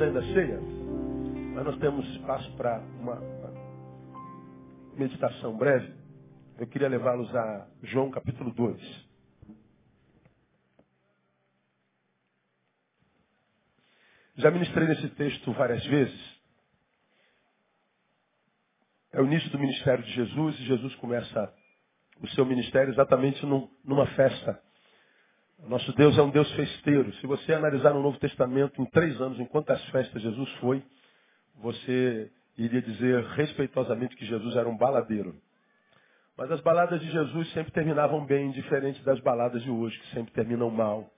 Ainda ceia, mas nós temos espaço para uma meditação breve. Eu queria levá-los a João capítulo 2. Já ministrei nesse texto várias vezes. É o início do ministério de Jesus e Jesus começa o seu ministério exatamente num, numa festa. Nosso Deus é um Deus festeiro. Se você analisar no Novo Testamento, em três anos, em quantas festas Jesus foi, você iria dizer respeitosamente que Jesus era um baladeiro. Mas as baladas de Jesus sempre terminavam bem, diferente das baladas de hoje, que sempre terminam mal.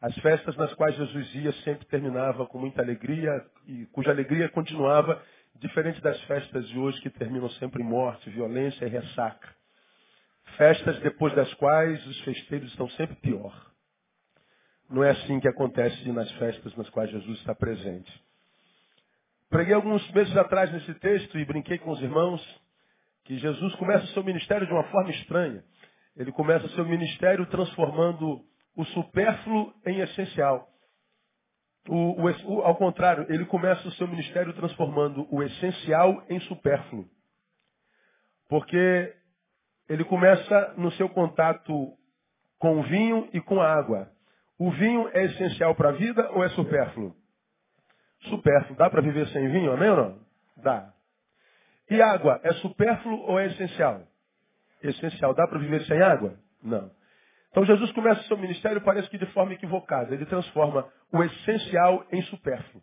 As festas nas quais Jesus ia sempre terminava com muita alegria e cuja alegria continuava diferente das festas de hoje que terminam sempre em morte, violência e ressaca. Festas depois das quais os festeiros estão sempre pior. Não é assim que acontece nas festas nas quais Jesus está presente. Preguei alguns meses atrás nesse texto e brinquei com os irmãos que Jesus começa o seu ministério de uma forma estranha. Ele começa o seu ministério transformando o supérfluo em essencial. O, o, o, ao contrário, ele começa o seu ministério transformando o essencial em supérfluo. Porque ele começa no seu contato com o vinho e com a água. O vinho é essencial para a vida ou é supérfluo? Supérfluo. Dá para viver sem vinho, amém ou não? Dá. E água é supérfluo ou é essencial? Essencial. Dá para viver sem água? Não. Então Jesus começa o seu ministério, parece que de forma equivocada. Ele transforma o essencial em supérfluo.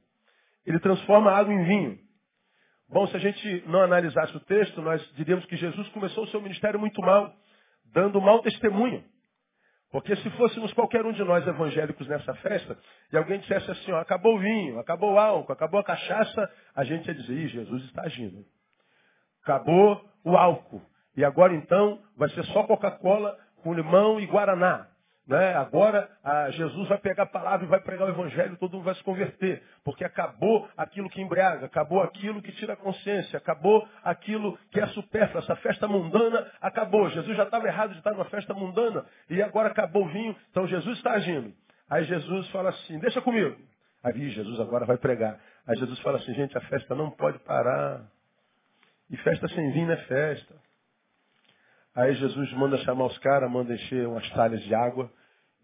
Ele transforma a água em vinho. Bom, se a gente não analisasse o texto, nós diríamos que Jesus começou o seu ministério muito mal, dando mau testemunho. Porque se fôssemos qualquer um de nós evangélicos nessa festa, e alguém dissesse assim, ó, acabou o vinho, acabou o álcool, acabou a cachaça, a gente ia dizer, Ih, Jesus está agindo. Acabou o álcool. E agora então vai ser só Coca-Cola com limão e Guaraná. Né? Agora Jesus vai pegar a palavra e vai pregar o evangelho, todo mundo vai se converter. Porque acabou aquilo que embriaga, acabou aquilo que tira a consciência, acabou aquilo que é supérfluo. Essa festa mundana acabou. Jesus já estava errado de estar numa festa mundana e agora acabou o vinho, então Jesus está agindo. Aí Jesus fala assim, deixa comigo. Aí Jesus agora vai pregar. Aí Jesus fala assim, gente, a festa não pode parar. E festa sem vinho é festa. Aí Jesus manda chamar os caras, manda encher umas talhas de água.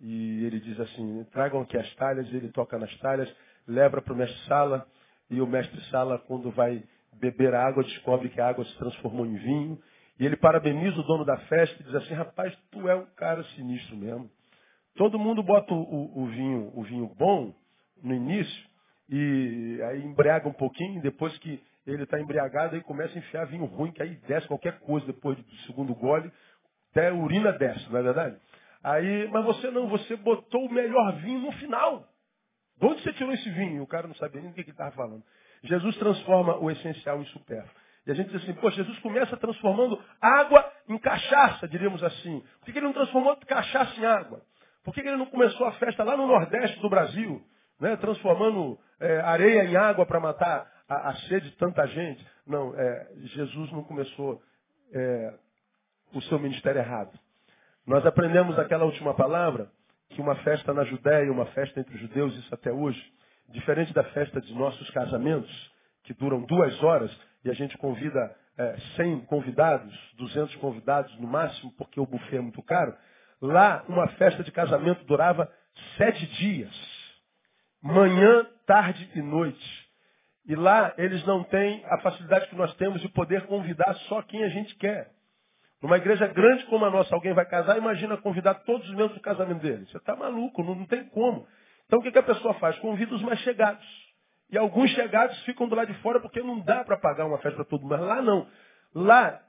E ele diz assim, tragam aqui as talhas, ele toca nas talhas, leva para o mestre-sala, e o mestre-sala, quando vai beber a água, descobre que a água se transformou em vinho. E ele parabeniza o dono da festa e diz assim, rapaz, tu é um cara sinistro mesmo. Todo mundo bota o, o, o vinho, o vinho bom no início, e aí embriaga um pouquinho, depois que ele está embriagado, aí começa a enfiar vinho ruim, que aí desce qualquer coisa depois do segundo gole, até a urina desce, não é verdade? Aí, mas você não, você botou o melhor vinho no final. De onde você tirou esse vinho? O cara não sabia nem do que ele estava falando. Jesus transforma o essencial em supérfluo. E a gente diz assim, pô, Jesus começa transformando água em cachaça, diríamos assim. Por que ele não transformou cachaça em água? Por que ele não começou a festa lá no Nordeste do Brasil, né, transformando é, areia em água para matar a, a, sede de tanta gente? Não, é, Jesus não começou é, o seu ministério errado. Nós aprendemos aquela última palavra que uma festa na Judéia, uma festa entre os judeus, isso até hoje, diferente da festa de nossos casamentos, que duram duas horas, e a gente convida é, 100 convidados, 200 convidados no máximo, porque o buffet é muito caro, lá uma festa de casamento durava sete dias. Manhã, tarde e noite. E lá eles não têm a facilidade que nós temos de poder convidar só quem a gente quer. Numa igreja grande como a nossa, alguém vai casar, imagina convidar todos os membros do casamento dele. Você está maluco, não, não, tem como. Então o que, que a pessoa faz? Convida os mais chegados. E alguns chegados ficam do lado de fora porque não dá para pagar uma festa para todo mundo. Mas lá não. Lá,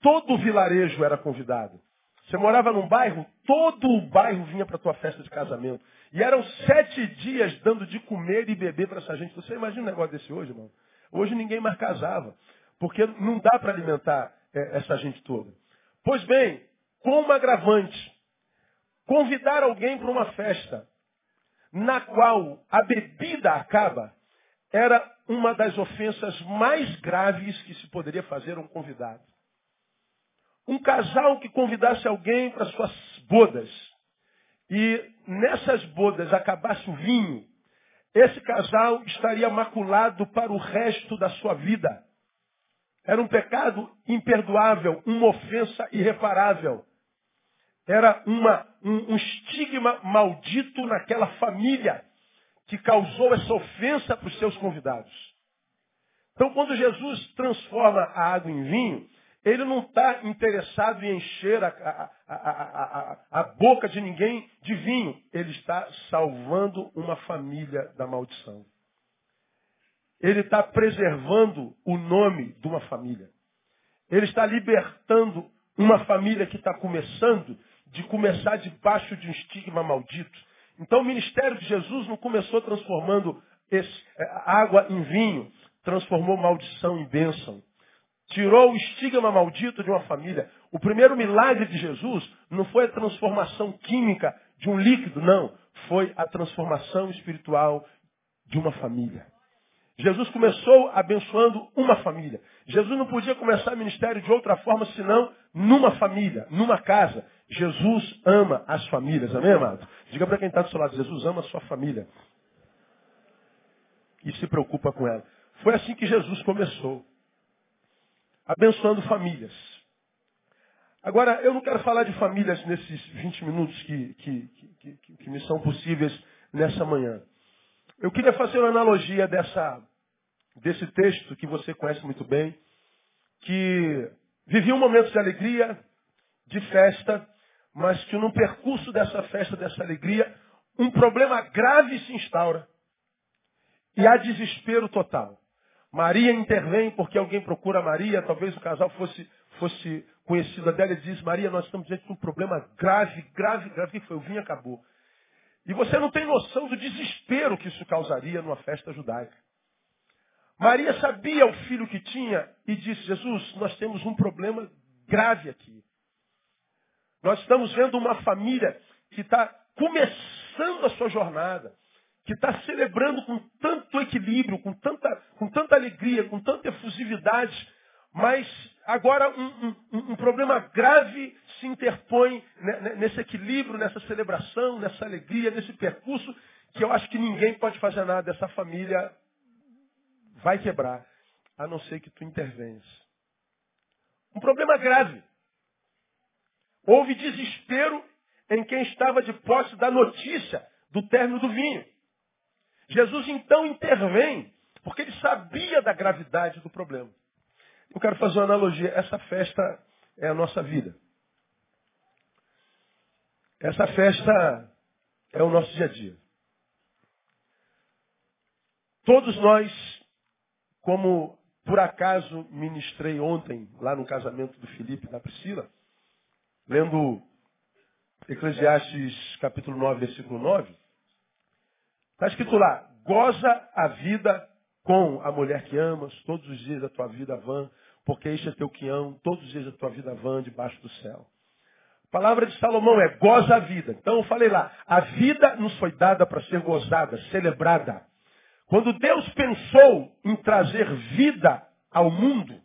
todo o vilarejo era convidado. Você morava num bairro, todo o bairro vinha para a tua festa de casamento. E eram sete dias dando de comer e beber para essa gente. Você imagina um negócio desse hoje, irmão? Hoje ninguém mais casava. Porque não dá para alimentar é, essa gente toda. Pois bem, como agravante, convidar alguém para uma festa na qual a bebida acaba era uma das ofensas mais graves que se poderia fazer a um convidado. Um casal que convidasse alguém para suas bodas e nessas bodas acabasse o vinho, esse casal estaria maculado para o resto da sua vida. Era um pecado imperdoável, uma ofensa irreparável. Era uma, um, um estigma maldito naquela família que causou essa ofensa para os seus convidados. Então, quando Jesus transforma a água em vinho, ele não está interessado em encher a, a, a, a, boca de ninguém de vinho. Ele está salvando uma família da maldição. Ele está preservando o nome de uma família. Ele está libertando uma família que está começando de começar debaixo de um estigma maldito. Então o ministério de Jesus não começou transformando esse, é, água em vinho, transformou maldição em bênção. Tirou o estigma maldito de uma família. O primeiro milagre de Jesus não foi a transformação química de um líquido, não. Foi a transformação espiritual de uma família. Jesus começou abençoando uma família. Jesus não podia começar ministério de outra forma senão numa família, numa casa. Jesus ama as famílias, amém, amado? Diga para quem está do seu lado, Jesus ama a sua família. E se preocupa com ela. Foi assim que Jesus começou abençoando famílias. Agora, eu não quero falar de famílias nesses 20 minutos que, que, que, que, me são possíveis nessa manhã. Eu queria fazer uma analogia dessa, desse texto que você conhece muito bem, que vivia um momento de alegria, de festa, mas que no percurso dessa festa, dessa alegria, um problema grave se instaura. E há desespero total. Maria intervém porque alguém procura Maria, talvez o casal fosse, fosse conhecida dela e diz, Maria, nós estamos diante de um problema grave, grave, grave, que foi o vinho acabou. E você não tem noção do desespero que isso causaria numa festa judaica. Maria sabia o filho que tinha e disse, Jesus, nós temos um problema grave aqui. Nós estamos vendo uma família que está começando a sua jornada que está celebrando com tanto equilíbrio, com tanta, com tanta alegria, com tanta efusividade, mas agora um, um, um problema grave se interpõe nesse equilíbrio, nessa celebração, nessa alegria, nesse percurso, que eu acho que ninguém pode fazer nada. Essa família vai quebrar, a não ser que tu intervenhas. Um problema grave. Houve desespero em quem estava de posse da notícia do término do vinho. Jesus então intervém, porque ele sabia da gravidade do problema. Eu quero fazer uma analogia. Essa festa é a nossa vida. Essa festa é o nosso dia a dia. Todos nós, como por acaso ministrei ontem, lá no casamento do Felipe e da Priscila, lendo Eclesiastes capítulo 9, versículo 9, Está escrito lá, goza a vida com a mulher que amas, todos os dias da tua vida vã, porque este é teu quião, todos os dias da tua vida vã debaixo do céu. A palavra de Salomão é goza a vida. Então eu falei lá, a vida nos foi dada para ser gozada, celebrada. Quando Deus pensou em trazer vida ao mundo,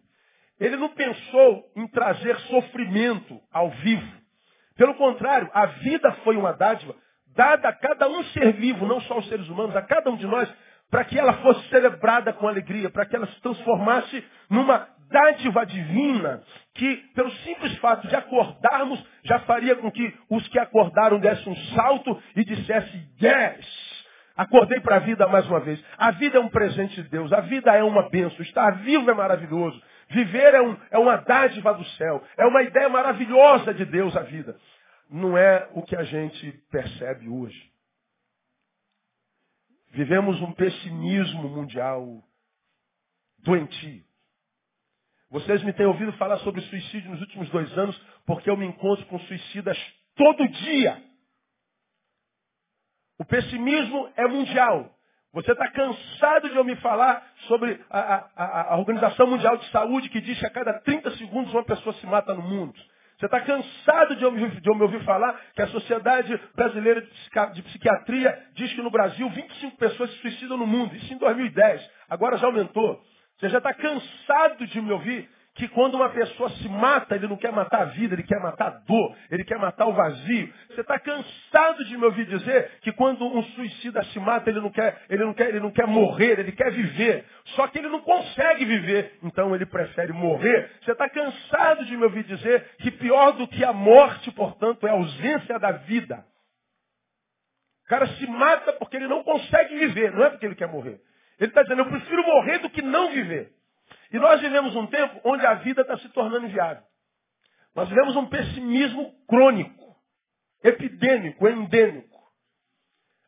ele não pensou em trazer sofrimento ao vivo. Pelo contrário, a vida foi uma dádiva dada a cada um ser vivo, não só os seres humanos, a cada um de nós, para que ela fosse celebrada com alegria, para que ela se transformasse numa dádiva divina, que pelo simples fato de acordarmos, já faria com que os que acordaram dessem um salto e dissessem, yes! Acordei para a vida mais uma vez. A vida é um presente de Deus, a vida é uma bênção, estar vivo é maravilhoso. Viver é, um, é uma dádiva do céu, é uma ideia maravilhosa de Deus a vida não é o que a gente percebe hoje. Vivemos um pessimismo mundial doentio. Vocês me têm ouvido falar sobre suicídio nos últimos dois anos, porque eu me encontro com suicidas todo dia. O pessimismo é mundial. Você está cansado de ouvir falar sobre a, a, a, Organização Mundial de Saúde que diz que a cada 30 segundos uma pessoa se mata no mundo. Você está cansado de ouvir, de ouvir falar que a Sociedade Brasileira de Psiquiatria diz que no Brasil 25 pessoas se suicidam no mundo. Isso em 2010. Agora já aumentou. Você já está cansado de me ouvir que quando uma pessoa se mata, ele não quer matar a vida, ele quer matar a dor, ele quer matar o vazio. Você está cansado de me ouvir dizer que quando um suicida se mata, ele não, quer, ele, não quer, ele não quer morrer, ele quer viver. Só que ele não consegue viver, então ele prefere morrer. Você está cansado de me ouvir dizer que pior do que a morte, portanto, é a ausência da vida. O cara se mata porque ele não consegue viver, não é porque ele quer morrer. Ele está dizendo, eu prefiro morrer do que não viver. E nós vivemos um tempo onde a vida está se tornando inviável. Nós vivemos um pessimismo crônico, epidêmico, endêmico.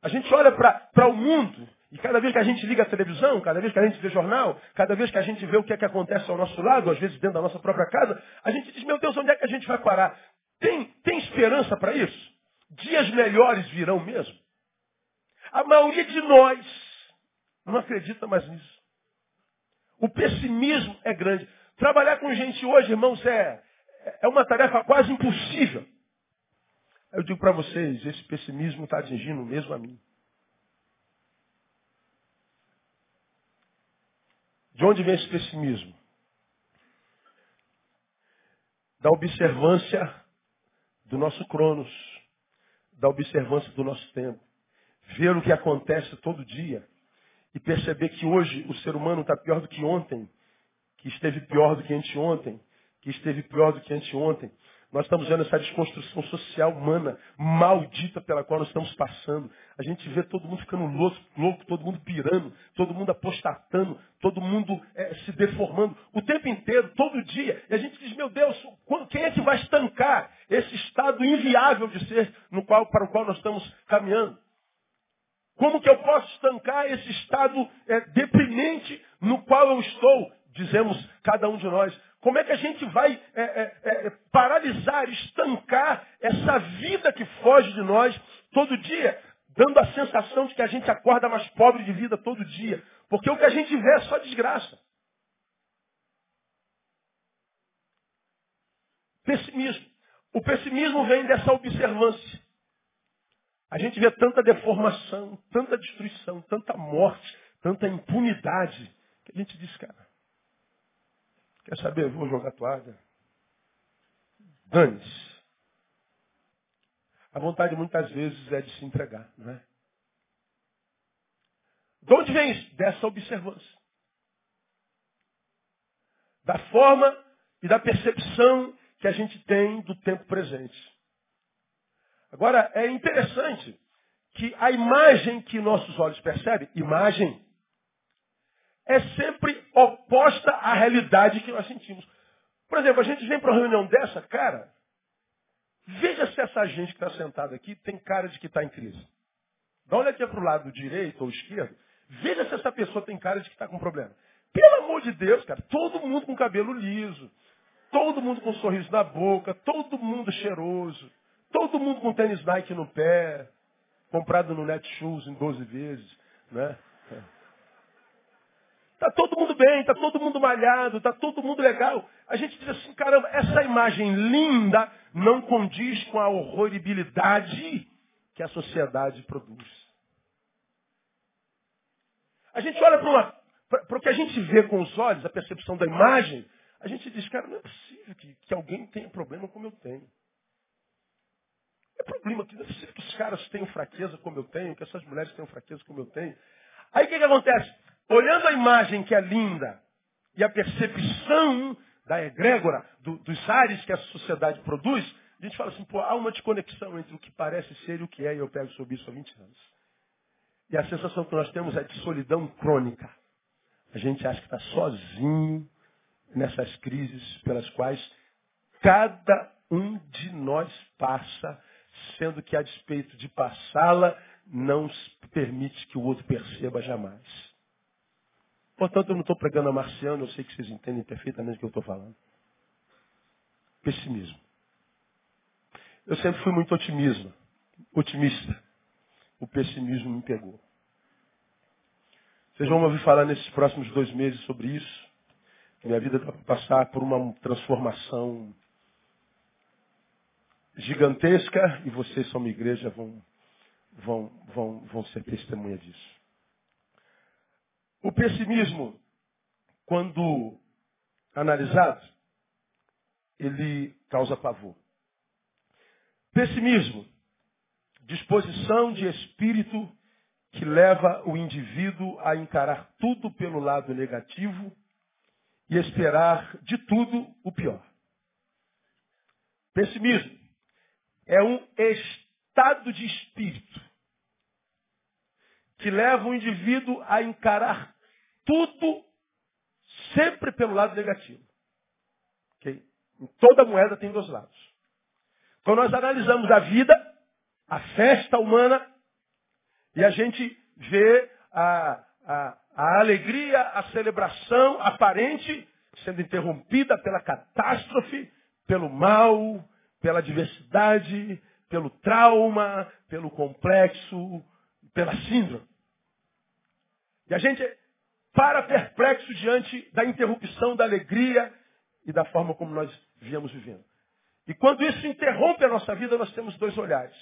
A gente olha para o mundo e cada vez que a gente liga a televisão, cada vez que a gente vê jornal, cada vez que a gente vê o que é que acontece ao nosso lado, às vezes dentro da nossa própria casa, a gente diz, meu Deus, onde é que a gente vai parar? Tem, tem esperança para isso? Dias melhores virão mesmo? A maioria de nós não acredita mais nisso. O pessimismo é grande. Trabalhar com gente hoje, irmãos, é, é uma tarefa quase impossível. Eu digo para vocês, esse pessimismo está atingindo mesmo a mim. De onde vem esse pessimismo? Da observância do nosso cronos, da observância do nosso tempo. Ver o que acontece todo dia e perceber que hoje o ser humano está pior do que ontem, que esteve pior do que anteontem, que esteve pior do que anteontem. Nós estamos vendo essa desconstrução social humana maldita pela qual nós estamos passando. A gente vê todo mundo ficando louco, louco todo mundo pirando, todo mundo apostatando, todo mundo é, se deformando o tempo inteiro, todo dia. E a gente diz, meu Deus, quem é que vai estancar esse estado inviável de ser no qual, para o qual nós estamos caminhando? Como que eu posso estancar esse estado é, deprimente no qual eu estou? Dizemos cada um de nós. Como é que a gente vai é, é, é, paralisar, estancar essa vida que foge de nós todo dia, dando a sensação de que a gente acorda mais pobre de vida todo dia? Porque o que a gente vê é só desgraça. Pessimismo. O pessimismo vem dessa observância. A gente vê tanta deformação, tanta destruição, tanta morte, tanta impunidade, que a gente diz, cara, quer saber, eu vou jogar toalha. Dane-se. A vontade muitas vezes é de se entregar, não é? De onde vem isso? Dessa observância. Da forma e da percepção que a gente tem do tempo presente. Agora, é interessante que a imagem que nossos olhos percebem, imagem, é sempre oposta à realidade que nós sentimos. Por exemplo, a gente vem para uma reunião dessa, cara, veja se essa gente que está sentada aqui tem cara de que está em crise. Dá uma olhadinha para o lado direito ou esquerdo, veja se essa pessoa tem cara de que está com problema. Pelo amor de Deus, cara, todo mundo com cabelo liso, todo mundo com um sorriso na boca, todo mundo cheiroso. Todo mundo com tênis Nike no pé, comprado no Netshoes em 12 vezes, né? Tá todo mundo bem, tá todo mundo malhado, tá todo mundo legal. A gente diz assim, caramba, essa imagem linda não condiz com a horroribilidade que a sociedade produz. A gente olha para o que a gente vê com os olhos, a percepção da imagem, a gente diz, cara, não é possível que, que alguém tenha problema como eu tenho. É problema que não que os caras tenham fraqueza como eu tenho, que essas mulheres tenham fraqueza como eu tenho. Aí o que, que acontece? Olhando a imagem que é linda e a percepção da egrégora, do, dos ares que a sociedade produz, a gente fala assim, pô, há uma desconexão entre o que parece ser e o que é, e eu pego sobre isso há 20 anos. E a sensação que nós temos é de solidão crônica. A gente acha que está sozinho nessas crises pelas quais cada um de nós passa sendo que a despeito de passá-la, não permite que o outro perceba jamais. Portanto, eu não estou pregando a marciano, eu sei que vocês entendem perfeitamente o que eu estou falando. Pessimismo. Eu sempre fui muito otimismo, otimista. O pessimismo me pegou. Vocês vão ouvir falar nesses próximos dois meses sobre isso. Minha vida vai passar por uma transformação gigantesca e vocês, como igreja, vão, vão, vão, vão ser testemunha disso. O pessimismo, quando analisado, ele causa pavor. Pessimismo, disposição de espírito que leva o indivíduo a encarar tudo pelo lado negativo e esperar de tudo o pior. Pessimismo é um estado de espírito que leva o indivíduo a encarar tudo sempre pelo lado negativo. Okay? Toda moeda tem dois lados. Quando nós analisamos a vida, a festa humana, e a gente vê a, a, a alegria, a celebração aparente sendo interrompida pela catástrofe, pelo mal, pela diversidade, pelo trauma, pelo complexo, pela síndrome. E a gente para perplexo diante da interrupção da alegria e da forma como nós viemos vivendo. E quando isso interrompe a nossa vida, nós temos dois olhares.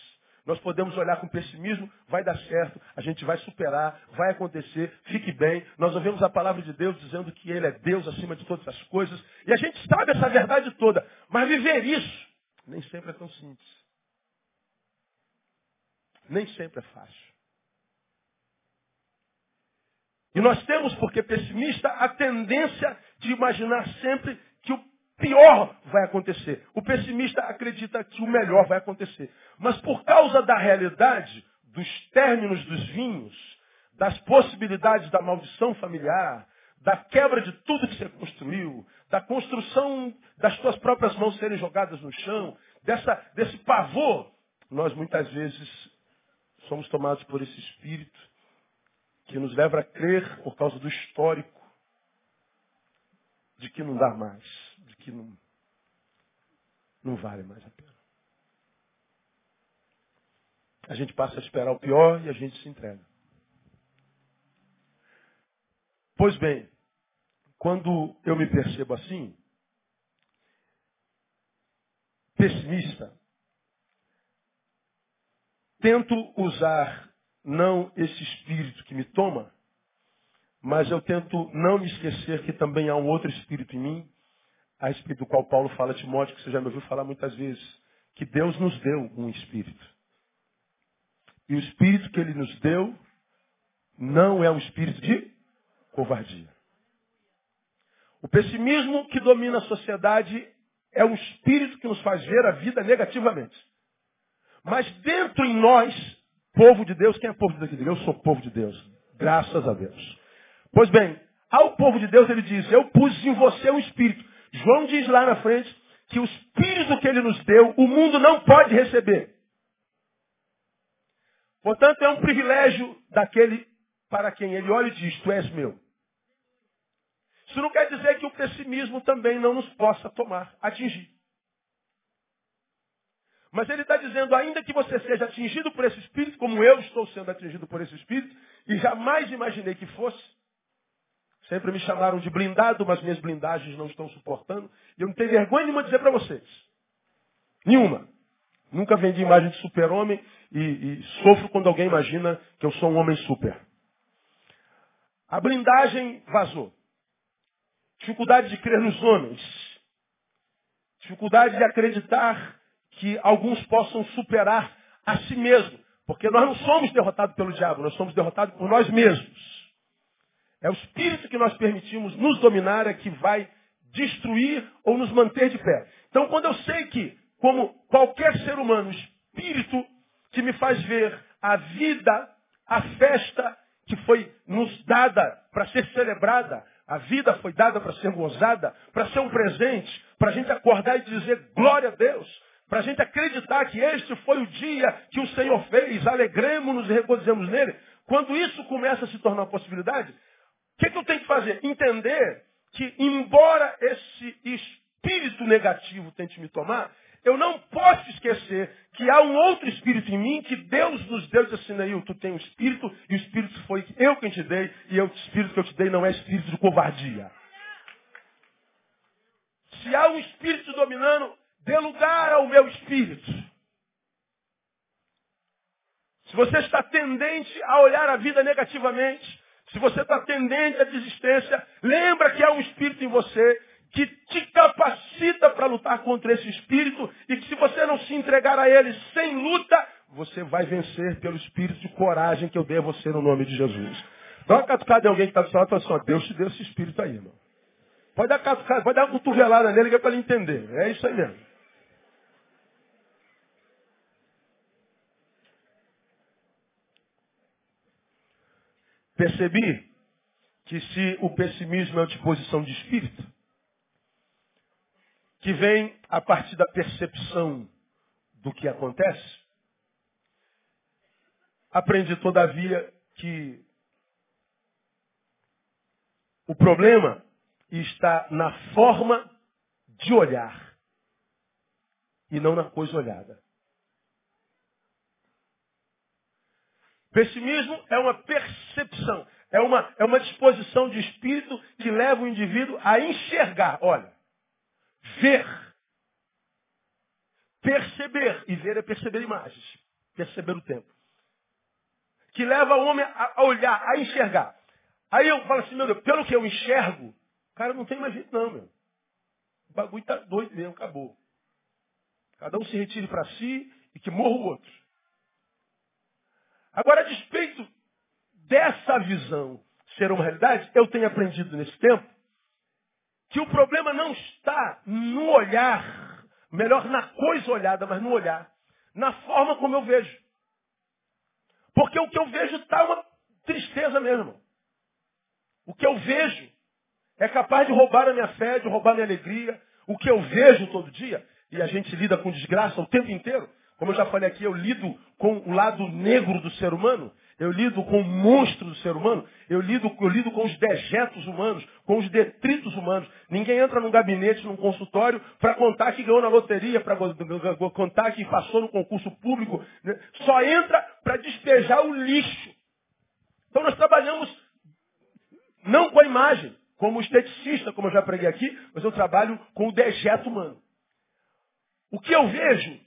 Nós podemos olhar com pessimismo, vai dar certo, a gente vai superar, vai acontecer, fique bem. Nós ouvimos a palavra de Deus dizendo que Ele é Deus acima de todas as coisas. E a gente sabe essa verdade toda. Mas viver isso nem sempre é tão simples. Nem sempre é fácil. E nós temos, porque pessimista, a tendência de imaginar sempre que o pior vai acontecer. O pessimista acredita que o melhor vai acontecer. Mas por causa da realidade, dos términos dos vinhos, das possibilidades da maldição familiar, da quebra de tudo que você construiu, da construção das suas próprias mãos serem jogadas no chão, dessa, desse pavor, nós muitas vezes somos tomados por esse espírito que nos leva a crer, por causa do histórico, de que não dá mais, de que não, não vale mais a pena. A gente passa a esperar o pior e a gente se entrega. Pois bem, quando eu me percebo assim, pessimista, tento usar não esse espírito que me toma, mas eu tento não me esquecer que também há um outro espírito em mim, a respeito do qual Paulo fala Timóteo, que você já me ouviu falar muitas vezes, que Deus nos deu um espírito. E o espírito que ele nos deu não é um espírito de covardia. O pessimismo que domina a sociedade é um espírito que nos faz ver a vida negativamente. Mas dentro em nós, povo de Deus, quem é povo de Deus? Eu sou povo de Deus. Graças a Deus. Pois bem, ao povo de Deus ele diz, eu pus em você um espírito. João diz lá na frente que o espírito que ele nos deu, o mundo não pode receber. Portanto, é um privilégio daquele para quem ele olha e diz, tu és meu. Isso não quer dizer que o pessimismo também não nos possa tomar, atingir. Mas ele está dizendo, ainda que você seja atingido por esse espírito, como eu estou sendo atingido por esse espírito, e jamais imaginei que fosse, sempre me chamaram de blindado, mas minhas blindagens não estão suportando, e eu não tenho vergonha nenhuma de dizer para vocês. Nenhuma. Nunca vendi imagem de super-homem e, e sofro quando alguém imagina que eu sou um homem super. A blindagem vazou. Dificuldade de crer nos homens. Dificuldade de acreditar que alguns possam superar a si mesmo. Porque nós não somos derrotados pelo diabo, nós somos derrotados por nós mesmos. É o espírito que nós permitimos nos dominar é que vai destruir ou nos manter de pé. Então, quando eu sei que, como qualquer ser humano, o espírito que me faz ver a vida, a festa que foi nos dada para ser celebrada, a vida foi dada para ser gozada, para ser um presente, para a gente acordar e dizer glória a Deus, para a gente acreditar que este foi o dia que o Senhor fez, alegremos-nos e regozijemos nele. Quando isso começa a se tornar possibilidade, o que, que eu tenho que fazer? Entender que, embora esse espírito negativo tente me tomar, eu não posso esquecer que há um outro espírito em mim que Deus nos deu e disse assim, tu tem um espírito e o espírito foi eu quem te dei e o espírito que eu te dei não é espírito de covardia. Se há um espírito dominando, dê lugar ao meu espírito. Se você está tendente a olhar a vida negativamente, se você está tendente à desistência, lembra que há um espírito em você que te capacita para lutar contra esse espírito e que se você não se entregar a ele sem luta, você vai vencer pelo espírito de coragem que eu dei a você no nome de Jesus. Dá uma catucada em alguém que está do seu lado e fala assim, Deus te deu esse espírito aí, irmão. Pode dar catucada, pode dar uma cotovelada nele que é para ele entender. É isso aí mesmo. Percebi que se o pessimismo é uma disposição de espírito, que vem a partir da percepção do que acontece, aprendi todavia que o problema está na forma de olhar e não na coisa olhada. Pessimismo é uma percepção, é uma, é uma disposição de espírito que leva o indivíduo a enxergar. Olha, ver, perceber, e ver é perceber imagens, perceber o tempo. Que leva o homem a olhar, a enxergar. Aí eu falo assim, meu Deus, pelo que eu enxergo, cara, não tem mais jeito não, meu. O bagulho tá doido mesmo, acabou. Cada um se retire para si e que morra o outro. Agora, a despeito dessa visão ser uma realidade, eu tenho aprendido nesse tempo que o problema não está no olhar, melhor na coisa olhada, mas no olhar, na forma como eu vejo. Porque o que eu vejo está uma tristeza mesmo. O que eu vejo é capaz de roubar a minha fé, de roubar a minha alegria. O que eu vejo todo dia, e a gente lida com desgraça o tempo inteiro, como eu já falei aqui, eu lido com o lado negro do ser humano, eu lido com o monstro do ser humano, eu lido, eu lido com os dejetos humanos, com os detritos humanos. Ninguém entra num gabinete, num consultório, para contar que ganhou na loteria, para contar que passou no concurso público. Né? Só entra para despejar o lixo. Então nós trabalhamos não com a imagem, como esteticista, como eu já preguei aqui, mas eu trabalho com o dejeto humano. O que eu vejo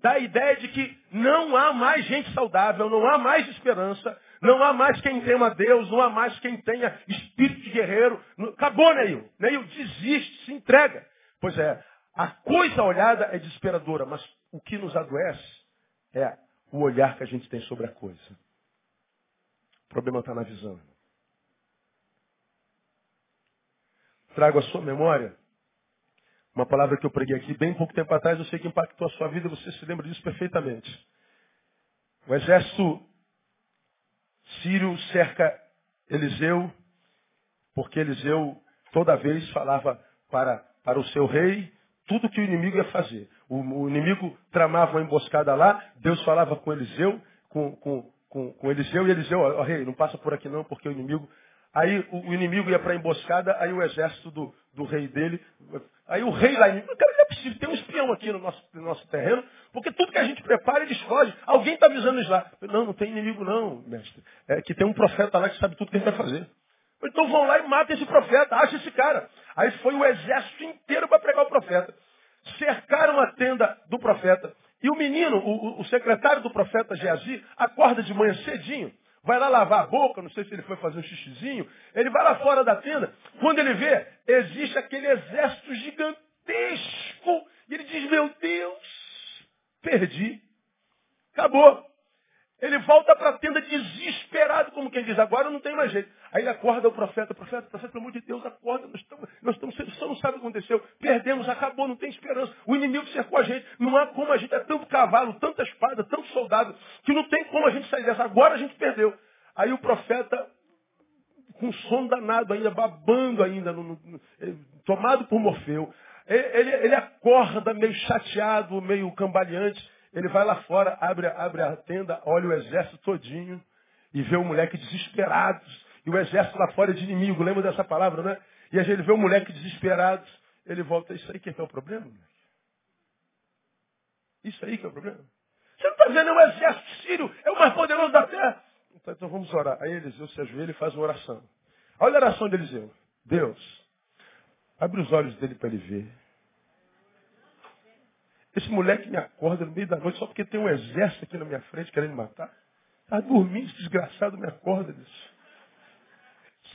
dá a ideia de que não há mais gente saudável, não há mais esperança, não há mais quem tema Deus, não há mais quem tenha espírito de guerreiro. Acabou, Neil. Neil desiste, se entrega. Pois é, a coisa olhada é desesperadora, mas o que nos adoece é o olhar que a gente tem sobre a coisa. O problema está na visão. Trago a sua memória uma palavra que eu preguei aqui bem pouco tempo atrás, eu sei que impactou a sua vida, você se lembra disso perfeitamente. O exército sírio cerca Eliseu, porque Eliseu toda vez falava para, para o seu rei tudo que o inimigo ia fazer. O, o inimigo tramava uma emboscada lá, Deus falava com Eliseu, com, com, com, com Eliseu, e Eliseu, ó, rei, não passa por aqui não, porque o inimigo Aí o, inimigo ia para a emboscada, aí o exército do, do rei dele. Aí o rei lá, cara, não é possível, tem um espião aqui no nosso, no nosso terreno, porque tudo que a gente prepara, eles fogem. Alguém está avisando eles lá. Não, não tem inimigo não, mestre. É que tem um profeta lá que sabe tudo que a gente vai fazer. Então vão lá e matem esse profeta, acha esse cara. Aí foi o exército inteiro para pregar o profeta. Cercaram a tenda do profeta. E o menino, o, o secretário do profeta Geazi, acorda de manhã cedinho vai lá lavar a boca, não sei se ele foi fazer um xixizinho, ele vai lá fora da tenda, quando ele vê, existe aquele exército gigantesco, e ele diz, meu Deus, perdi. Acabou. Ele volta para a tenda desesperado, como quem diz, agora não tem mais jeito. Aí ele acorda o profeta, profeta, profeta, pelo amor de Deus, acorda, nós estamos, nós estamos, não sabe o que aconteceu, perdemos, acabou, não tem esperança. O inimigo cercou a gente, não há como a gente, é tanto cavalo, tanta espada, tanto soldado, que não tem como a gente sair dessa, agora a gente perdeu. Aí o profeta, com sono danado ainda, babando ainda, no, no, tomado por Morfeu, ele, ele acorda meio chateado, meio cambaleante, ele vai lá fora, abre, abre a tenda, olha o exército todinho e vê o moleque desesperado. E o exército lá fora é de inimigo, lembra dessa palavra, né? E a gente vê o moleque desesperado, ele volta, isso aí que é o problema, moleque? Isso aí que é o problema? Você não está vendo, é o exército sírio, é o mais poderoso da terra. Então, então vamos orar. Aí Eliseu se ajoelha e faz uma oração. Olha a oração de Eliseu. Deus, abre os olhos dele para ele ver. Esse moleque me acorda no meio da noite só porque tem um exército aqui na minha frente querendo me matar. Está dormindo, desgraçado, me acorda disso.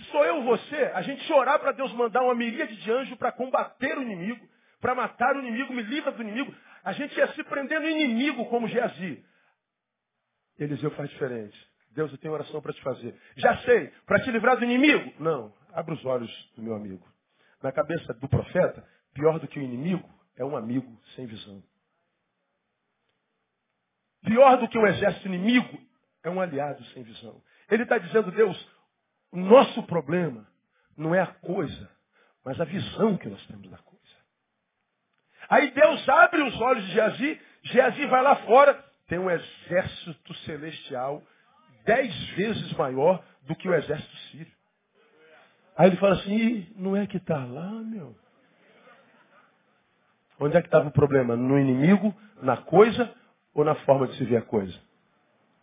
sou eu você, a gente orar para Deus mandar uma miríade de anjos para combater o inimigo, para matar o inimigo, me livra do inimigo, a gente ia se prender no inimigo como Geazi. Eliseu faz diferente. Deus, eu tenho oração para te fazer. Já sei, para te livrar do inimigo? Não, abra os olhos do meu amigo. Na cabeça do profeta, pior do que o inimigo é um amigo sem visão. Pior do que um exército inimigo é um aliado sem visão. Ele está dizendo, Deus, o nosso problema não é a coisa, mas a visão que nós temos da coisa. Aí Deus abre os olhos de Geazi, Geazi vai lá fora, tem um exército celestial dez vezes maior do que o exército sírio. Aí ele fala assim, não é que está lá, meu? Onde é que estava o problema? No inimigo, na coisa ou na forma de se ver a coisa?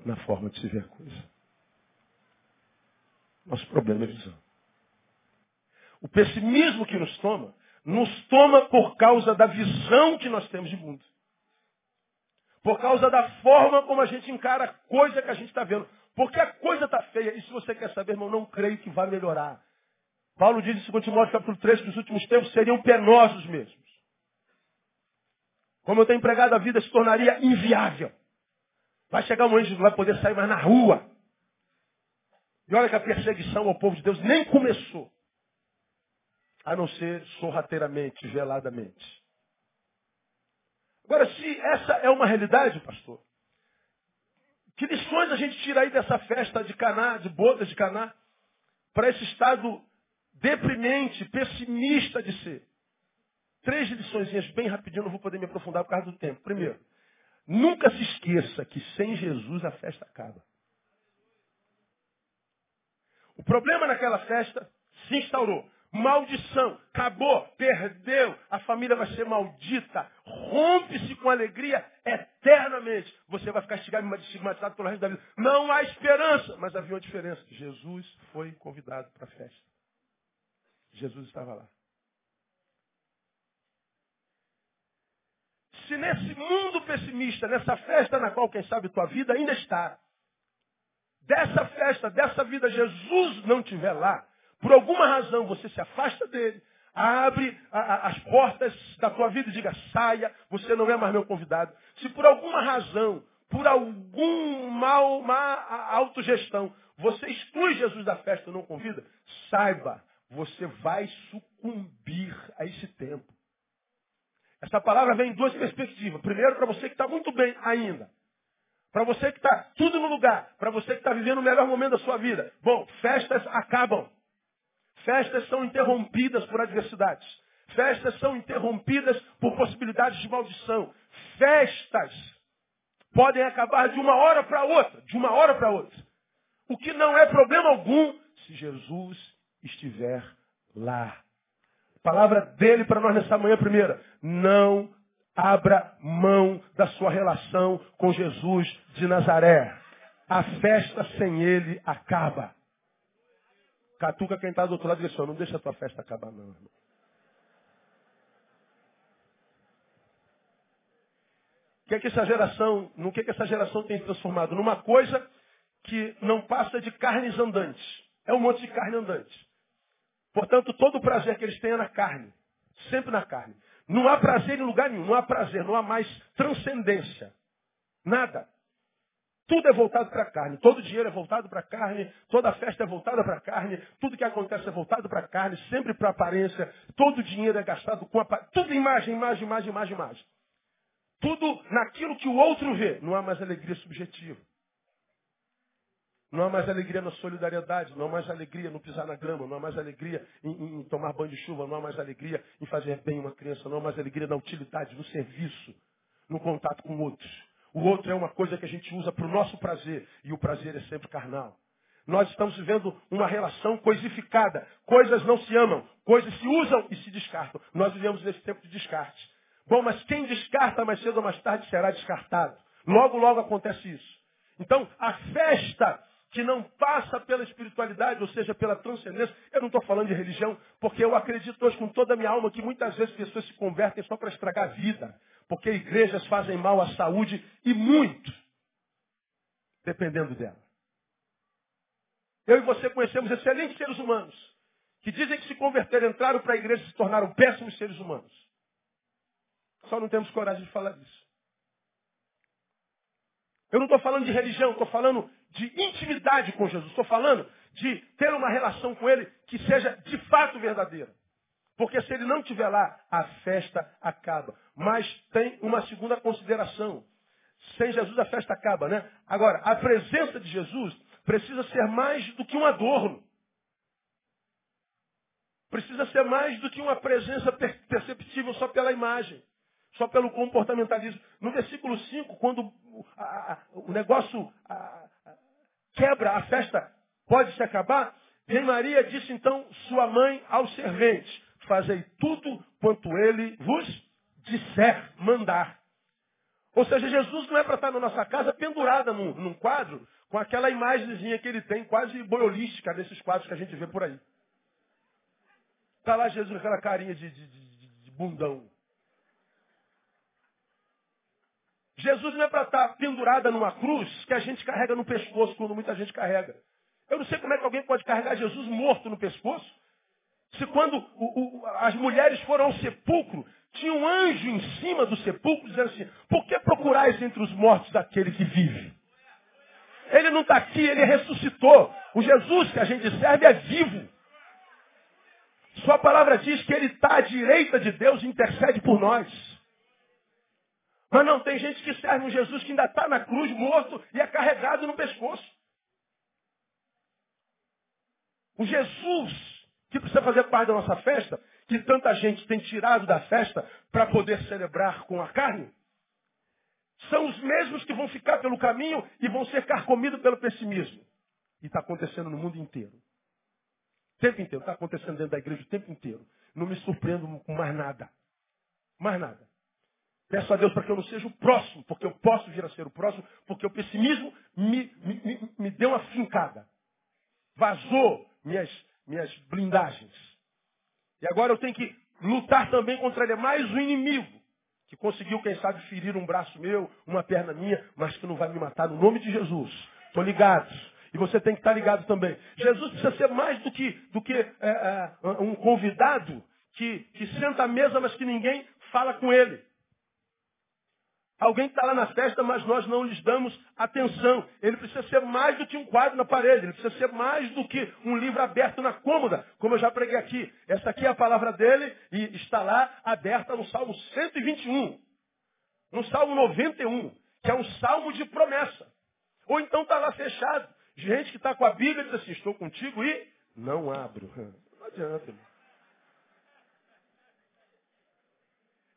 Na forma de se ver a coisa. Nosso problema é visão. O pessimismo que nos toma, nos toma por causa da visão que nós temos de mundo. Por causa da forma como a gente encara a coisa que a gente está vendo. Porque a coisa está feia. E se você quer saber, irmão, não creio que vai melhorar. Paulo diz em 2 Timóteo capítulo 3 que os últimos tempos seriam penosos mesmos. Como eu tenho empregado a vida, se tornaria inviável. Vai chegar um que não vai poder sair mais na rua. E olha que a perseguição ao povo de Deus nem começou. A não ser sorrateiramente, veladamente. Agora, se essa é uma realidade, pastor, que lições a gente tira aí dessa festa de Caná, de bodas de Caná, para esse estado deprimente, pessimista de ser? Três lições bem rapidinho, não vou poder me aprofundar por causa do tempo. Primeiro, nunca se esqueça que sem Jesus a festa acaba. O problema naquela festa se instaurou. Maldição, acabou, perdeu, a família vai ser maldita, rompe-se com alegria eternamente. Você vai ficar estigmatizado pelo resto da vida. Não há esperança, mas havia uma diferença. Jesus foi convidado para a festa. Jesus estava lá. Se nesse mundo pessimista, nessa festa na qual, quem sabe, tua vida ainda está, dessa festa, dessa vida, Jesus não estiver lá, por alguma razão você se afasta dele, abre a, a, as portas da tua vida e diga, saia, você não é mais meu convidado. Se por alguma razão, por algum mal, má autogestão, você exclui Jesus da festa e não convida, saiba, você vai sucumbir a esse tempo. Essa palavra vem em duas perspectivas. Primeiro, para você que está muito bem ainda. Para você que está tudo no lugar. Para você que está vivendo o melhor momento da sua vida. Bom, festas acabam. Festas são interrompidas por adversidades. Festas são interrompidas por possibilidades de maldição. Festas podem acabar de uma hora para outra. De uma hora para outra. O que não é problema algum se Jesus estiver lá. Palavra dele para nós nessa manhã primeira. Não abra mão da sua relação com Jesus de Nazaré. A festa sem ele acaba. Catuca quem está do outro lado e diz assim, não deixa a tua festa acabar não. Irmão. O que é que essa geração, no que é que essa geração tem transformado? Numa coisa que não passa de carnes andantes. É um monte de carne andante. Portanto, todo o prazer que eles têm é na carne. Sempre na carne. Não há prazer em lugar nenhum. Não há prazer. Não há mais transcendência. Nada. Tudo é voltado para a carne. Todo dinheiro é voltado para a carne. Toda festa é voltada para a carne. Tudo que acontece é voltado para a carne. Sempre para a aparência. Todo dinheiro é gastado com aparência. Tudo imagem, imagem, imagem, imagem, imagem. Tudo naquilo que o outro vê. Não há mais alegria subjetiva. Não há mais alegria na solidariedade, não há mais alegria no pisar na grama, não há mais alegria em, em, tomar banho de chuva, não há mais alegria em fazer bem uma criança, não há mais alegria na utilidade, no serviço, no contato com outros. O outro é uma coisa que a gente usa para o nosso prazer, e o prazer é sempre carnal. Nós estamos vivendo uma relação coisificada. Coisas não se amam, coisas se usam e se descartam. Nós vivemos nesse tempo de descarte. Bom, mas quem descarta mais cedo ou mais tarde será descartado. Logo, logo acontece isso. Então, a festa que não passa pela espiritualidade, ou seja, pela transcendência. Eu não estou falando de religião, porque eu acredito hoje com toda a minha alma que muitas vezes pessoas se convertem só para estragar a vida, porque igrejas fazem mal à saúde e muito, dependendo dela. Eu e você conhecemos excelentes seres humanos que dizem que se converteram, entraram para a igreja e se tornaram péssimos seres humanos. Só não temos coragem de falar disso. Eu não estou falando de religião, estou falando de intimidade com Jesus. Estou falando de ter uma relação com Ele que seja de fato verdadeira. Porque se ele não estiver lá, a festa acaba. Mas tem uma segunda consideração. Sem Jesus a festa acaba, né? Agora, a presença de Jesus precisa ser mais do que um adorno. Precisa ser mais do que uma presença perceptível só pela imagem, só pelo comportamentalismo. No versículo 5, quando o negócio quebra, a festa pode se acabar, vem Maria disse então sua mãe aos serventes, fazei tudo quanto ele vos disser, mandar. Ou seja, Jesus não é para estar na nossa casa pendurada num, num quadro com aquela imagenzinha que ele tem, quase boiolística desses quadros que a gente vê por aí. Está lá Jesus com aquela carinha de, de, de, de bundão. Jesus não é para estar pendurada numa cruz que a gente carrega no pescoço, quando muita gente carrega. Eu não sei como é que alguém pode carregar Jesus morto no pescoço. Se quando o, o, as mulheres foram ao sepulcro, tinha um anjo em cima do sepulcro dizendo assim, por que procurais entre os mortos daquele que vive? Ele não está aqui, ele ressuscitou. O Jesus que a gente serve é vivo. Sua palavra diz que ele está à direita de Deus e intercede por nós. Mas não, tem gente que serve um Jesus que ainda está na cruz, morto e é carregado no pescoço. O Jesus que precisa fazer parte da nossa festa, que tanta gente tem tirado da festa para poder celebrar com a carne, são os mesmos que vão ficar pelo caminho e vão ser carcomidos pelo pessimismo. E está acontecendo no mundo inteiro. O tempo inteiro. Está acontecendo dentro da igreja o tempo inteiro. Não me surpreendo com mais nada. Mais nada. Peço a Deus para que eu não seja o próximo, porque eu posso vir a ser o próximo, porque o pessimismo me, me, me, me deu uma fincada. Vazou minhas, minhas blindagens. E agora eu tenho que lutar também contra ele. É mais um inimigo que conseguiu, quem sabe, ferir um braço meu, uma perna minha, mas que não vai me matar no nome de Jesus. Estou ligado. E você tem que estar ligado também. Jesus precisa ser mais do que, do que é, é, um convidado que, que senta à mesa, mas que ninguém fala com ele. Alguém está lá na festa, mas nós não lhes damos atenção. Ele precisa ser mais do que um quadro na parede. Ele precisa ser mais do que um livro aberto na cômoda, como eu já preguei aqui. Essa aqui é a palavra dele e está lá aberta no Salmo 121. No Salmo 91, que é um salmo de promessa. Ou então está lá fechado. Gente que está com a Bíblia diz assim, estou contigo e não abro. Não adianta. Irmão.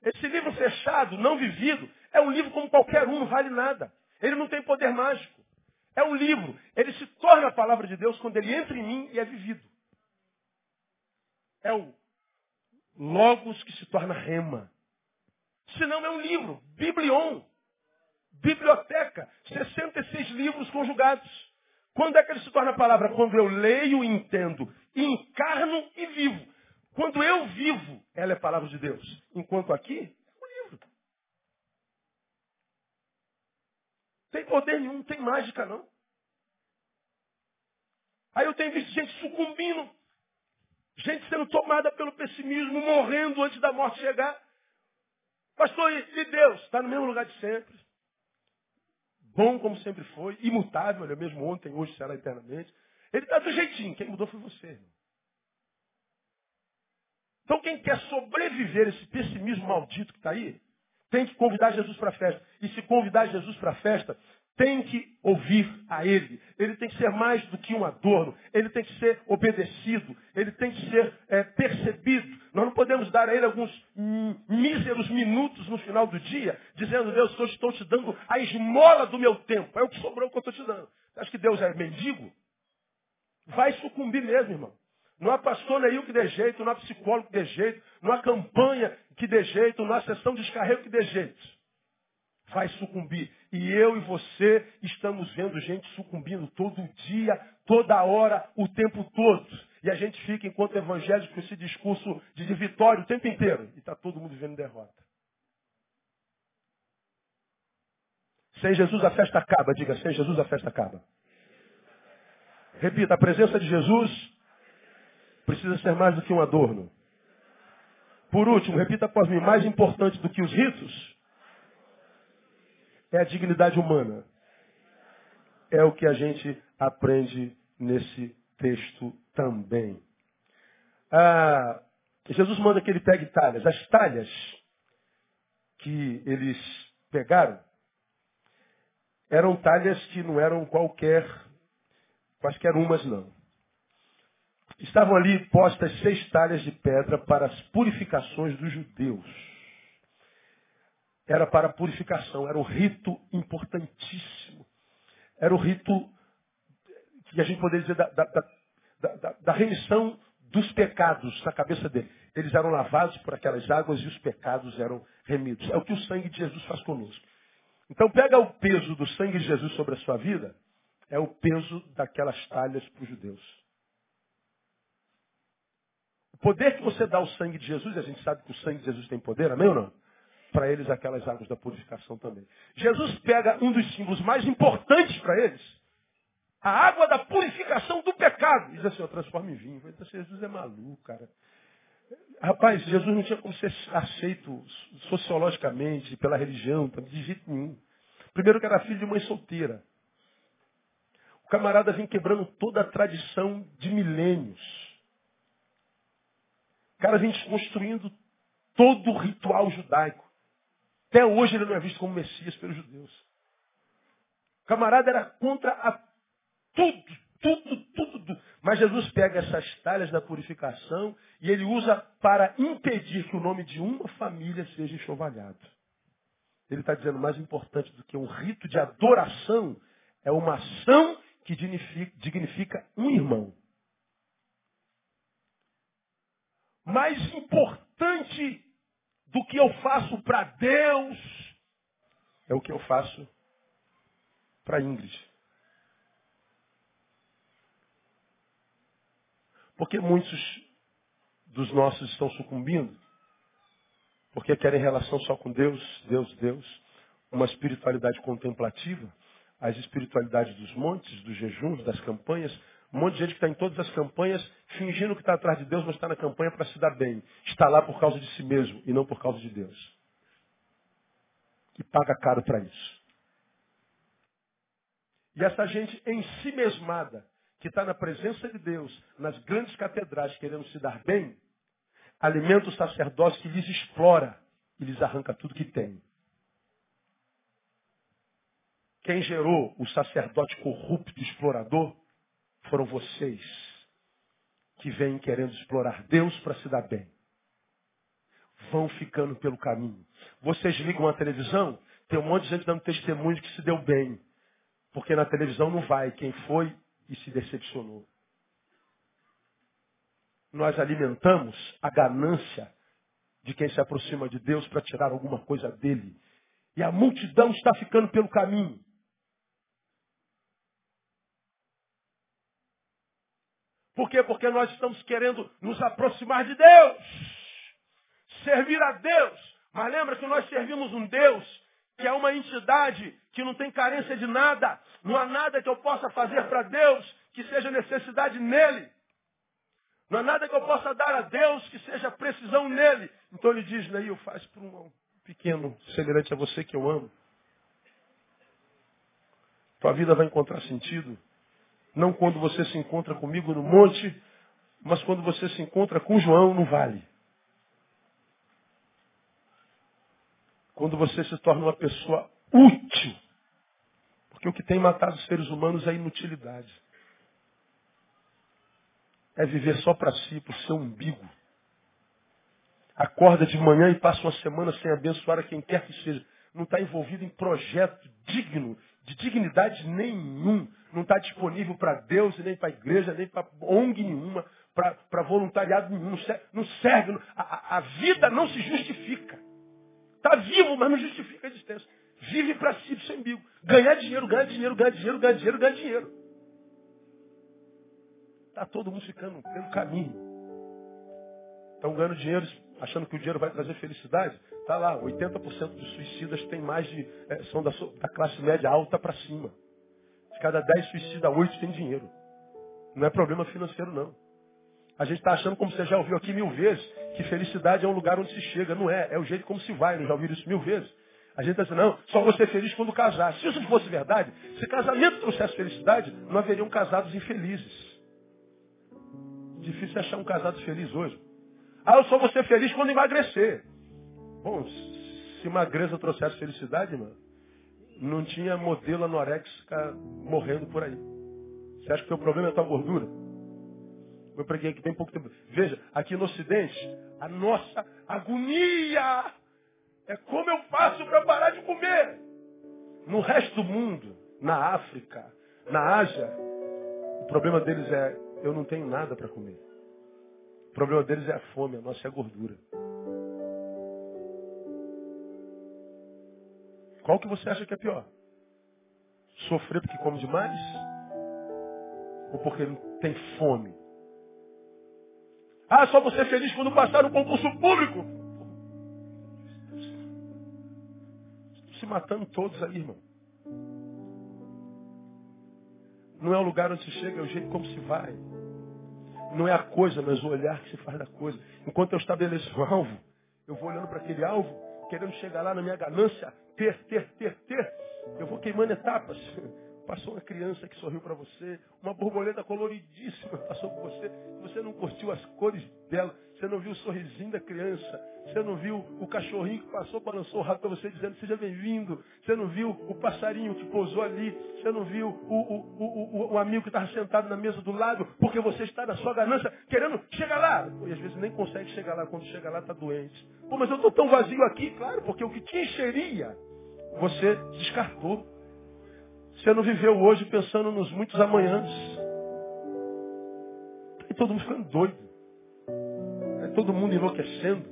Esse livro fechado, não vivido, é um livro como qualquer um, não vale nada. Ele não tem poder mágico. É um livro. Ele se torna a palavra de Deus quando ele entra em mim e é vivido. É o Logos que se torna rema. Se não é um livro, Biblion, biblioteca, 66 livros conjugados. Quando é que ele se torna a palavra? Quando eu leio, entendo, encarno e vivo. Quando eu vivo, ela é palavra de Deus. Enquanto aqui, é um livro. Tem poder nenhum, não tem mágica não. Aí eu tenho visto gente sucumbindo, gente sendo tomada pelo pessimismo, morrendo antes da morte chegar. Pastor, e Deus? Está no mesmo lugar de sempre. Bom como sempre foi, imutável, ele é mesmo ontem, hoje, será eternamente. Ele está do jeitinho, quem mudou foi você. Então quem quer sobreviver esse pessimismo maldito que está aí, tem que convidar Jesus para a festa. E se convidar Jesus para a festa, tem que ouvir a Ele. Ele tem que ser mais do que um adorno. Ele tem que ser obedecido. Ele tem que ser é, percebido. Nós não podemos dar a Ele alguns míseros minutos no final do dia, dizendo, Deus, eu estou te dando a esmola do meu tempo. É o que sobrou que eu estou te dando. Você acha que Deus é mendigo? Vai sucumbir mesmo, irmão. Não há pastor nenhum que dê jeito, não há psicólogo que dê jeito, não há campanha que dê jeito, não há sessão de descarrego que dê jeito. Vai sucumbir. E eu e você estamos vendo gente sucumbindo todo dia, toda hora, o tempo todo. E a gente fica, enquanto evangélico, com esse discurso de vitória o tempo inteiro. E está todo mundo vendo derrota. Sem Jesus a festa acaba. Diga, sem Jesus a festa acaba. Repita, a presença de Jesus precisa ser mais do que um adorno. Por último, repita após mim, mais importante do que os ritos é a dignidade humana. É o que a gente aprende nesse texto também. Ah, Jesus manda que ele pegue talhas. As talhas que eles pegaram eram talhas que não eram qualquer, quaisquer umas não. Estavam ali postas seis talhas de pedra para as purificações dos judeus. Era para a purificação, era um rito importantíssimo. Era o rito que a gente poderia dizer da, da, da, da remissão dos pecados na cabeça dele. Eles eram lavados por aquelas águas e os pecados eram remidos. É o que o sangue de Jesus faz conosco. Então pega o peso do sangue de Jesus sobre a sua vida, é o peso daquelas talhas para os judeus. Poder que você dá ao sangue de Jesus, a gente sabe que o sangue de Jesus tem poder, amém ou não? Para eles, aquelas águas da purificação também. Jesus pega um dos símbolos mais importantes para eles, a água da purificação do pecado. Diz assim, ó, transforma em vinho. Então, Jesus é maluco, cara. Rapaz, Jesus não tinha como ser aceito sociologicamente, pela religião, de jeito nenhum. Primeiro que era filho de mãe solteira. O camarada vem quebrando toda a tradição de milênios. Cara vem desconstruindo todo o ritual judaico. Até hoje ele não é visto como Messias pelos judeus. O camarada era contra a tudo, tudo, tudo. Mas Jesus pega essas talhas da purificação e ele usa para impedir que o nome de uma família seja enxovalhado. Ele está dizendo mais importante do que um rito de adoração é uma ação que dignifica um irmão. Mais importante do que eu faço para Deus é o que eu faço para Ingrid. Porque muitos dos nossos estão sucumbindo? Porque querem relação só com Deus, Deus, Deus, uma espiritualidade contemplativa, as espiritualidades dos montes, dos jejuns, das campanhas. Um monte de gente que está em todas as campanhas, fingindo que está atrás de Deus, mas está na campanha para se dar bem. Está lá por causa de si mesmo e não por causa de Deus. E paga caro para isso. E essa gente em si mesmada, que está na presença de Deus, nas grandes catedrais, querendo se dar bem, alimenta o sacerdócio que lhes explora e lhes arranca tudo que tem. Quem gerou o sacerdote corrupto explorador foram vocês, que vêm querendo explorar Deus para se dar bem. Vão ficando pelo caminho. Vocês ligam a televisão, tem um monte de gente dando testemunho de que se deu bem. Porque na televisão não vai. Quem foi e se decepcionou. Nós alimentamos a ganância de quem se aproxima de Deus para tirar alguma coisa dele. E a multidão está ficando pelo caminho. Por quê? Porque nós estamos querendo nos aproximar de Deus. Servir a Deus. Mas lembra que nós servimos um Deus que é uma entidade que não tem carência de nada. Não há nada que eu possa fazer para Deus que seja necessidade nele. Não há nada que eu possa dar a Deus que seja precisão nele. Então ele diz, Neil, faz para um pequeno semelhante a você que eu amo. Tua vida vai encontrar sentido. Não quando você se encontra comigo no monte, mas quando você se encontra com João no vale. Quando você se torna uma pessoa útil. Porque o que tem matado os seres humanos é inutilidade. É viver só para si, para o seu umbigo. Acorda de manhã e passa uma semana sem abençoar a quem quer que seja. Não está envolvido em projeto digno, de dignidade nenhum. Não está disponível para Deus, nem para a igreja, nem para ONG nenhuma, para voluntariado nenhum. Não serve. A, a vida não se justifica. Está vivo, mas não justifica a existência. Vive para si, o seu. Ganhar dinheiro, ganhar dinheiro, ganhar dinheiro, ganhar dinheiro, ganhar dinheiro. Está todo mundo ficando pelo caminho. Estão ganhando dinheiro, achando que o dinheiro vai trazer felicidade. Está lá, 80% dos suicidas tem mais de. É, são da, da classe média alta para cima. De cada 10 suicidas, 8 tem dinheiro. Não é problema financeiro, não. A gente está achando, como você já ouviu aqui mil vezes, que felicidade é um lugar onde se chega. Não é. É o jeito como se vai. Não já ouviram isso mil vezes? A gente está dizendo, não, só vou ser feliz quando casar. Se isso fosse verdade, se casamento trouxesse felicidade, não haveriam casados infelizes. Difícil achar um casado feliz hoje. Ah, eu só vou ser feliz quando emagrecer. Bom, se magreza trouxesse felicidade, mano, não tinha modelo anorexica morrendo por aí. Você acha que o teu problema é a tua gordura? Eu preguei aqui tem pouco tempo. Veja, aqui no Ocidente, a nossa agonia é como eu faço para parar de comer. No resto do mundo, na África, na Ásia, o problema deles é eu não tenho nada para comer. O problema deles é a fome, a nossa é a gordura. Qual que você acha que é pior? Sofrer porque come demais? Ou porque não tem fome? Ah, só você é feliz quando passar no concurso público. Estão se matando todos aí, irmão. Não é o lugar onde se chega, é o jeito como se vai. Não é a coisa, mas o olhar que se faz da coisa. Enquanto eu estabeleço um alvo, eu vou olhando para aquele alvo, querendo chegar lá na minha ganância, ter, ter, ter, ter. Eu vou queimando etapas. Passou uma criança que sorriu para você, uma borboleta coloridíssima passou por você, você não curtiu as cores dela, você não viu o sorrisinho da criança, você não viu o cachorrinho que passou, balançou o rabo para você dizendo seja bem-vindo, você não viu o passarinho que pousou ali, você não viu o, o, o, o amigo que estava sentado na mesa do lado, porque você está na sua ganância querendo chegar lá. E às vezes nem consegue chegar lá, quando chega lá está doente. Pô, mas eu estou tão vazio aqui, claro, porque o que te encheria você descartou. Você não viveu hoje pensando nos muitos amanhãs. E todo mundo ficando doido. É todo mundo enlouquecendo,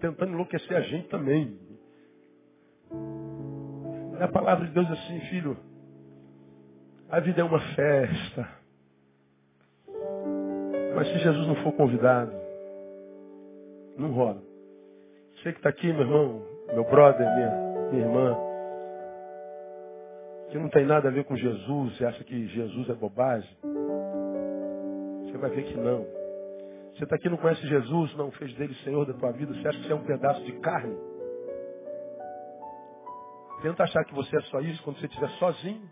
tentando enlouquecer a gente também. É a palavra de Deus assim, filho. A vida é uma festa. Mas se Jesus não for convidado, não rola. Você que está aqui, meu irmão, meu brother, minha, minha irmã, que não tem nada a ver com Jesus, você acha que Jesus é bobagem? Você vai ver que não. Você está aqui não conhece Jesus, não fez dele Senhor da tua vida, você acha que você é um pedaço de carne? Tenta achar que você é só isso quando você estiver sozinho.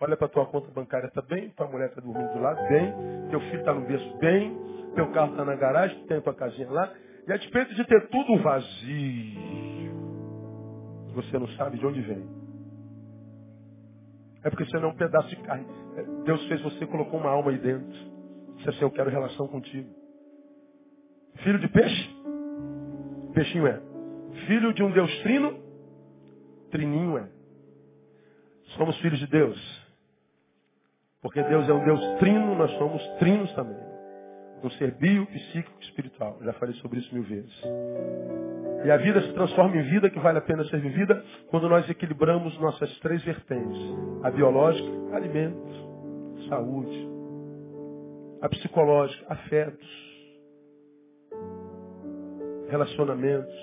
Olha para tua conta bancária, está bem, tua mulher está dormindo do lado, bem, teu filho está no berço, bem, teu carro está na garagem, tem tua casinha lá, e a despeito de ter tudo vazio, você não sabe de onde vem. É porque você não é um pedaço de carne. É, Deus fez você colocou uma alma aí dentro. Disse assim, eu quero relação contigo. Filho de peixe? Peixinho é. Filho de um Deus trino? Trininho é. Somos filhos de Deus. Porque Deus é um Deus trino, nós somos trinos também. Um ser bio, psíquico, espiritual. Já falei sobre isso mil vezes. E a vida se transforma em vida que vale a pena ser vivida quando nós equilibramos nossas três vertentes. A biológica, alimentos, saúde. A psicológica, afetos, relacionamentos,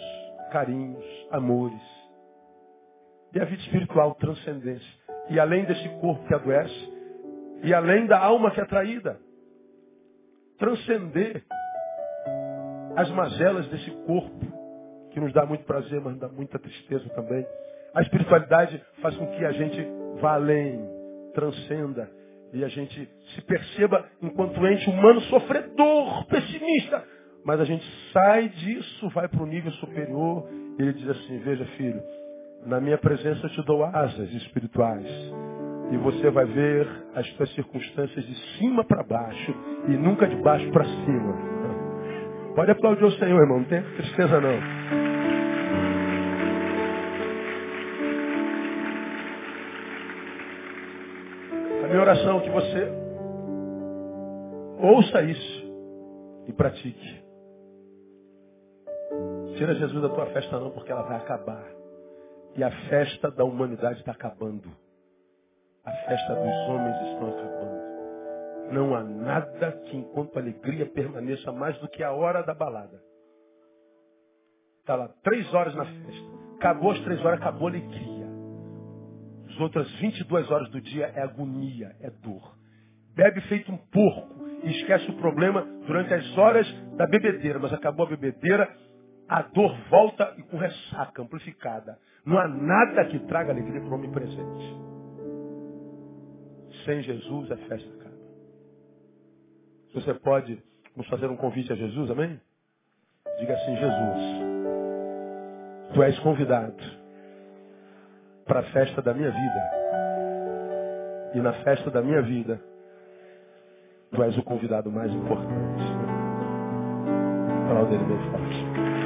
carinhos, amores. E a vida espiritual, transcendência. E além desse corpo que adoece, e além da alma que é traída, transcender as mazelas desse corpo que nos dá muito prazer, mas dá muita tristeza também. A espiritualidade faz com que a gente vá além, transcenda e a gente se perceba enquanto ente humano sofredor, pessimista. Mas a gente sai disso, vai para o nível superior e ele diz assim: Veja, filho, na minha presença eu te dou asas espirituais. E você vai ver as suas circunstâncias de cima para baixo e nunca de baixo para cima. Pode aplaudir o Senhor, irmão. Não tem tristeza, não. A minha oração é que você ouça isso e pratique. Tira Jesus da tua festa não, porque ela vai acabar. E a festa da humanidade está acabando. A festa dos homens está acabando. Não há nada que enquanto a alegria permaneça mais do que a hora da balada. Está lá, três horas na festa. Acabou as três horas, acabou a alegria. As outras 22 horas do dia é agonia, é dor. Bebe feito um porco. e esquece o problema durante as horas da bebedeira. Mas acabou a bebedeira, a dor volta e com ressaca amplificada. Não há nada que traga alegria para o homem presente. Sem Jesus a festa acaba. Você pode nos fazer um convite a Jesus, amém? Diga assim, Jesus, Tu és convidado para a festa da minha vida. E na festa da minha vida, Tu és o convidado mais importante. Aplauda ele bem forte.